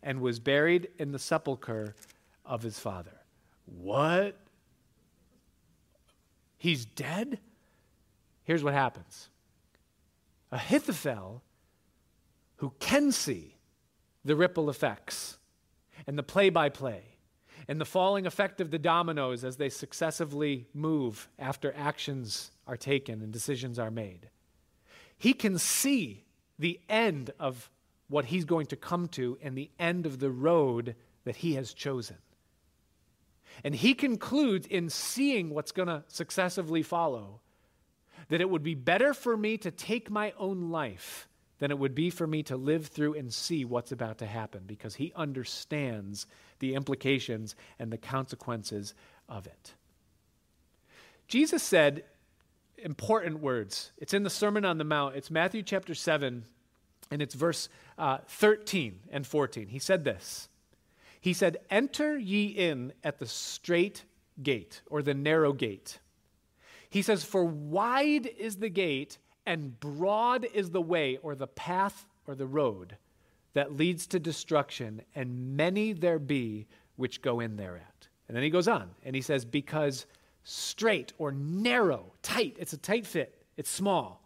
and was buried in the sepulchre of his father. What? He's dead? Here's what happens Ahithophel, who can see the ripple effects and the play by play, and the falling effect of the dominoes as they successively move after actions are taken and decisions are made. He can see the end of what he's going to come to and the end of the road that he has chosen. And he concludes in seeing what's going to successively follow that it would be better for me to take my own life than it would be for me to live through and see what's about to happen because he understands the implications and the consequences of it. Jesus said important words. It's in the Sermon on the Mount. It's Matthew chapter 7, and it's verse uh, 13 and 14. He said this He said, Enter ye in at the strait gate, or the narrow gate. He says, For wide is the gate, and broad is the way, or the path, or the road that leads to destruction, and many there be which go in thereat. And then he goes on and he says, Because straight or narrow, tight, it's a tight fit, it's small.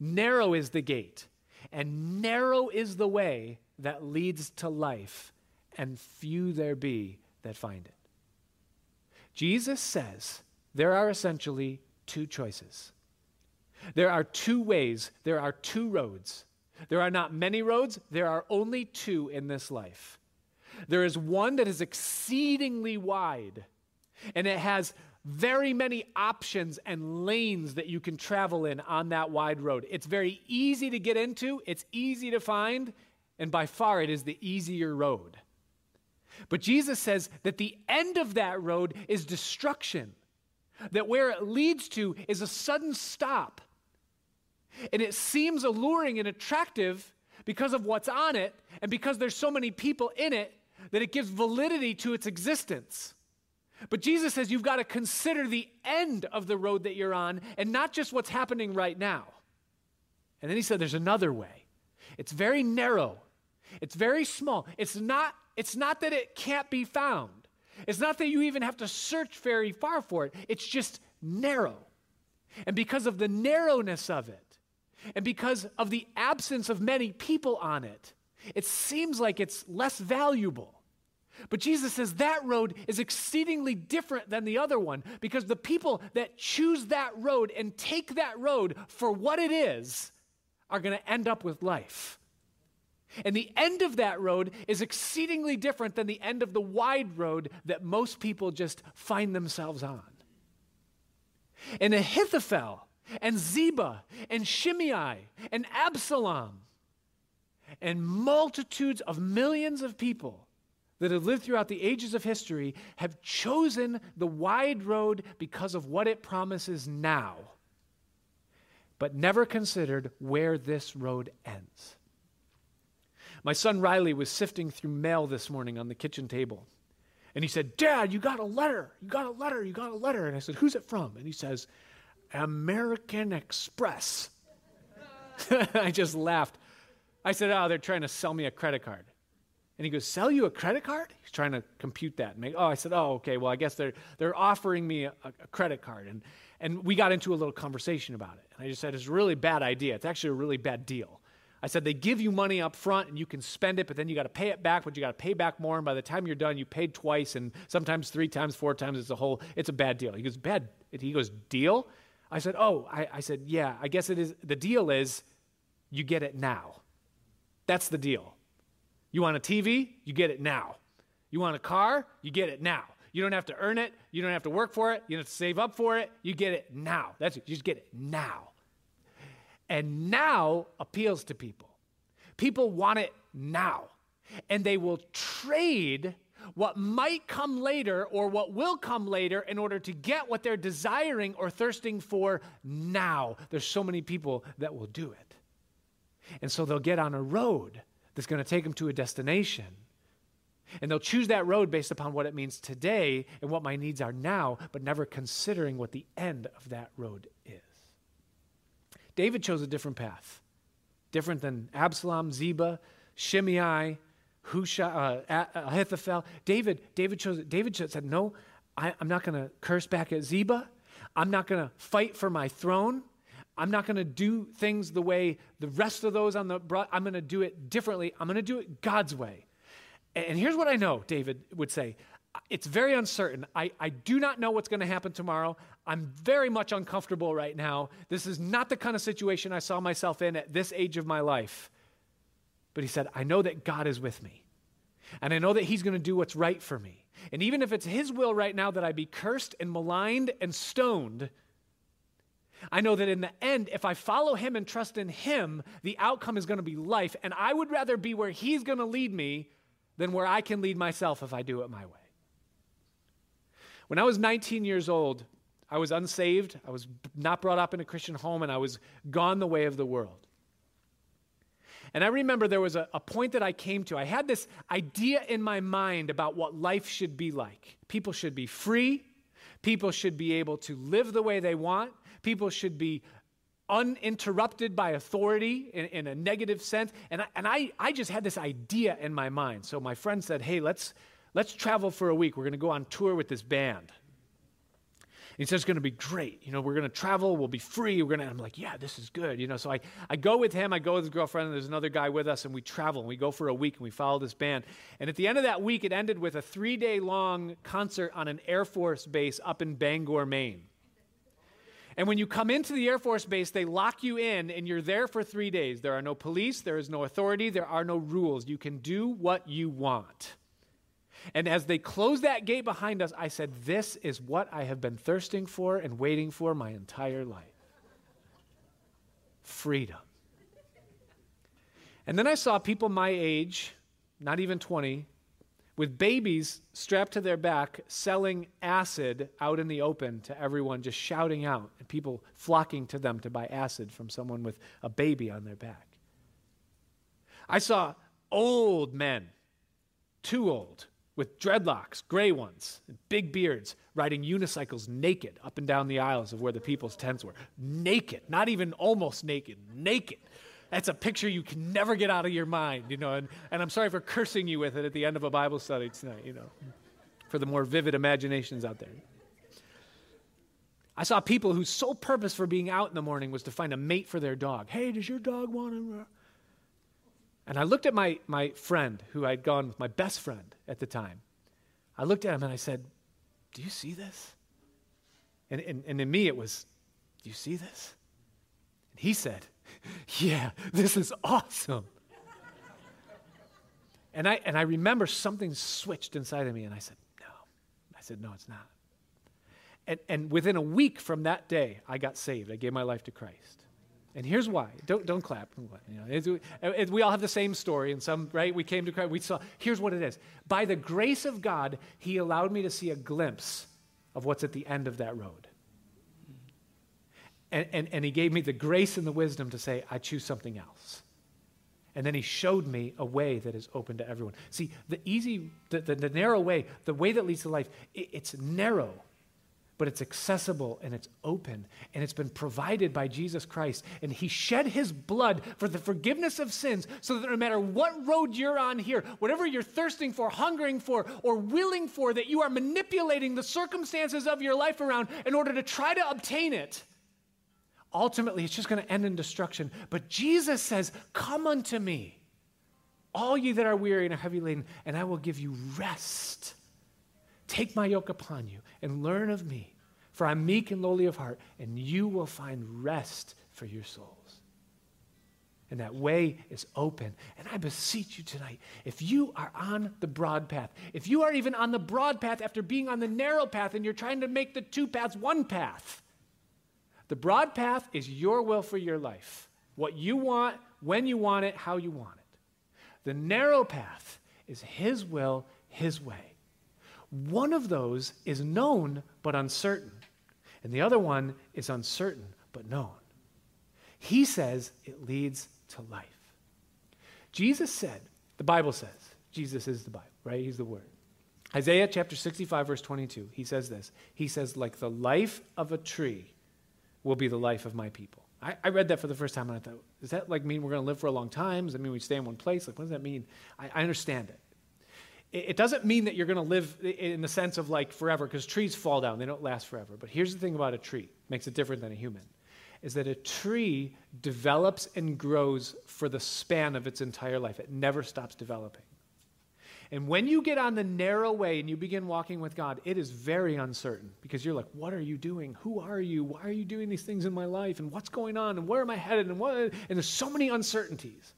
Narrow is the gate, and narrow is the way that leads to life, and few there be that find it. Jesus says there are essentially two choices. There are two ways, there are two roads there are not many roads, there are only two in this life. There is one that is exceedingly wide, and it has very many options and lanes that you can travel in on that wide road. It's very easy to get into, it's easy to find, and by far it is the easier road. But Jesus says that the end of that road is destruction, that where it leads to is a sudden stop and it seems alluring and attractive because of what's on it and because there's so many people in it that it gives validity to its existence. But Jesus says you've got to consider the end of the road that you're on and not just what's happening right now. And then he said there's another way. It's very narrow. It's very small. It's not it's not that it can't be found. It's not that you even have to search very far for it. It's just narrow. And because of the narrowness of it, and because of the absence of many people on it, it seems like it's less valuable. But Jesus says that road is exceedingly different than the other one because the people that choose that road and take that road for what it is are going to end up with life. And the end of that road is exceedingly different than the end of the wide road that most people just find themselves on. And Ahithophel and Ziba and Shimei and Absalom and multitudes of millions of people that have lived throughout the ages of history have chosen the wide road because of what it promises now, but never considered where this road ends. My son Riley was sifting through mail this morning on the kitchen table. And he said, Dad, you got a letter. You got a letter. You got a letter. And I said, Who's it from? And he says, American Express. I just laughed. I said, Oh, they're trying to sell me a credit card. And he goes, Sell you a credit card? He's trying to compute that. And make, oh, I said, Oh, okay. Well, I guess they're, they're offering me a, a credit card. And, and we got into a little conversation about it. And I just said, It's a really bad idea. It's actually a really bad deal. I said, They give you money up front and you can spend it, but then you got to pay it back, but you got to pay back more. And by the time you're done, you paid twice and sometimes three times, four times. It's a whole, it's a bad deal. He goes, Bad. He goes, Deal? I said, Oh, I, I said, Yeah, I guess it is. The deal is you get it now. That's the deal. You want a TV? You get it now. You want a car? You get it now. You don't have to earn it. You don't have to work for it. You don't have to save up for it. You get it now. That's it. You just get it now. And now appeals to people. People want it now. And they will trade what might come later or what will come later in order to get what they're desiring or thirsting for now. There's so many people that will do it. And so they'll get on a road that's going to take them to a destination. And they'll choose that road based upon what it means today and what my needs are now, but never considering what the end of that road is. David chose a different path, different than Absalom, Ziba, Shimei, Husha, uh, Ahithophel. David, David chose. David said, "No, I, I'm not going to curse back at Ziba. I'm not going to fight for my throne. I'm not going to do things the way the rest of those on the I'm going to do it differently. I'm going to do it God's way. And here's what I know, David would say. It's very uncertain. I, I do not know what's going to happen tomorrow. I'm very much uncomfortable right now. This is not the kind of situation I saw myself in at this age of my life. But he said, I know that God is with me. And I know that He's going to do what's right for me. And even if it's His will right now that I be cursed and maligned and stoned, I know that in the end, if I follow him and trust in him, the outcome is going to be life. And I would rather be where he's going to lead me than where I can lead myself if I do it my way. When I was 19 years old, I was unsaved. I was not brought up in a Christian home, and I was gone the way of the world. And I remember there was a, a, point that I came to. I had this idea in my mind about what life should be like. People should be free, people should be able to live the way they want, People should be uninterrupted by authority in, in a negative sense. And, I, and I, I just had this idea in my mind. So my friend said, hey, let's, let's travel for a week. We're going to go on tour with this band. He says it's going to be great. You know, we're going to travel. We'll be free. We're going to. I'm like, yeah, this is good. You know, so I, I go with him. I go with his girlfriend. And there's another guy with us, and we travel. And we go for a week, and we follow this band. And at the end of that week, it ended with a three day long concert on an Air Force base up in Bangor, Maine. And when you come into the Air Force Base, they lock you in and you're there for three days. There are no police, there is no authority, there are no rules. You can do what you want. And as they closed that gate behind us, I said, This is what I have been thirsting for and waiting for my entire life freedom. And then I saw people my age, not even 20, with babies strapped to their back selling acid out in the open to everyone, just shouting out, and people flocking to them to buy acid from someone with a baby on their back. I saw old men, too old, with dreadlocks, gray ones, big beards, riding unicycles naked up and down the aisles of where the people's tents were. Naked, not even almost naked, naked that's a picture you can never get out of your mind, you know. And, and I'm sorry for cursing you with it at the end of a Bible study tonight, you know, for the more vivid imaginations out there. I saw people whose sole purpose for being out in the morning was to find a mate for their dog. Hey, does your dog want to? And I looked at my, my friend who I'd gone with, my best friend at the time. I looked at him and I said, Do you see this? And, and, and in me, it was, Do you see this? And he said, yeah, this is awesome. And I, and I remember something switched inside of me, and I said, No. I said, No, it's not. And, and within a week from that day, I got saved. I gave my life to Christ. And here's why. Don't, don't clap. You know, it, it, we all have the same story, and some, right? We came to Christ. We saw, here's what it is. By the grace of God, He allowed me to see a glimpse of what's at the end of that road. And, and, and He gave me the grace and the wisdom to say, I choose something else. And then he showed me a way that is open to everyone. See, the easy, the, the, the narrow way, the way that leads to life, it, it's narrow but it's accessible and it's open and it's been provided by Jesus Christ. And He shed His blood for the forgiveness of sins so that no matter what road you're on here, whatever you're thirsting for, hungering for, or willing for, that you are manipulating the circumstances of your life around in order to try to obtain it. Ultimately, it's just going to end in destruction. But Jesus says, Come unto me, all ye that are weary and are heavy laden, and I will give you rest. Take my yoke upon you and learn of me, for I'm meek and lowly of heart, and you will find rest for your souls. And that way is open. And I beseech you tonight, if you are on the broad path, if you are even on the broad path after being on the narrow path and you're trying to make the two paths one path, the broad path is your will for your life. What you want, when you want it, how you want it. The narrow path is His will, His way. One of those is known but uncertain, and the other one is uncertain but known. He says it leads to life. Jesus said, the Bible says, Jesus is the Bible, right? He's the Word. Isaiah chapter 65, verse 22, he says this. He says, like the life of a tree will be the life of my people. I, I read that for the first time and I thought, does that like mean we're going to live for a long time? Does that mean we stay in one place? Like, what does that mean? I, I understand it doesn't mean that you're going to live in the sense of like forever because trees fall down they don't last forever. But here's the thing about a tree makes it different than a human is that a tree develops and grows for the span of its entire life. It never stops developing. And when you get on the narrow way and you begin walking with god it is very uncertain because you're like what are you doing? Who are you? Why are you doing these things in my life? And what's going on? And where am i headed? And what? And there's so many uncertainties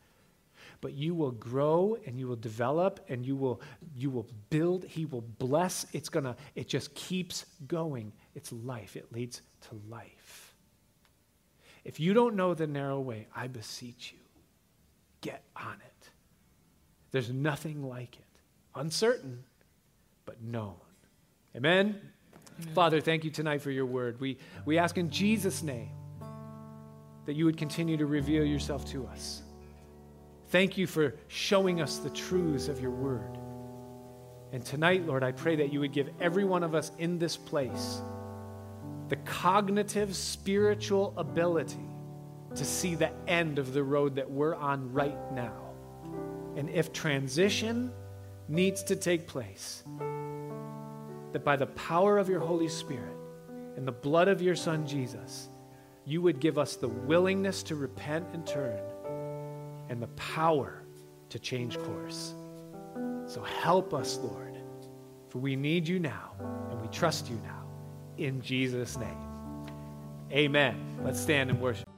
but you will grow and you will develop and you will you will build he will bless. It's going to it just keeps going. It's life. It leads to life. If you don't know the narrow way i beseech you get on it. There's nothing like it. Uncertain but known. Amen, amen. father thank you tonight for your word. We we ask in jesus name that you would continue to reveal yourself to us Thank you for showing us the truths of your word. And tonight, Lord, I pray that you would give every one of us in this place the cognitive, spiritual ability to see the end of the road that we're on right now. And if transition needs to take place, that by the power of your Holy Spirit and the blood of your Son Jesus, you would give us the willingness to repent and turn and the power to change course. So help us, Lord, for we need you now and we trust you now. In Jesus' name. Amen. Let's stand and worship.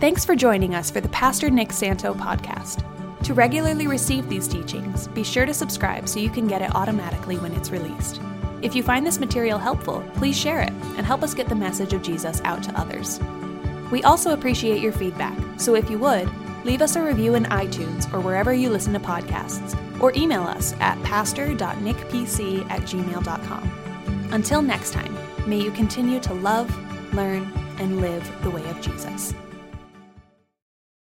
Thanks for joining us for the Pastor Nick Santo podcast. To regularly receive these teachings, be sure to subscribe so you can get it automatically when it's released. If you find this material helpful, please share it and help us get the message of Jesus out to others. We also appreciate your feedback, so if you would, leave us a review in iTunes or wherever you listen to podcasts, or email us at pastor.nickpc at gmail.com. Until next time, may you continue to love, learn, and live the way of Jesus.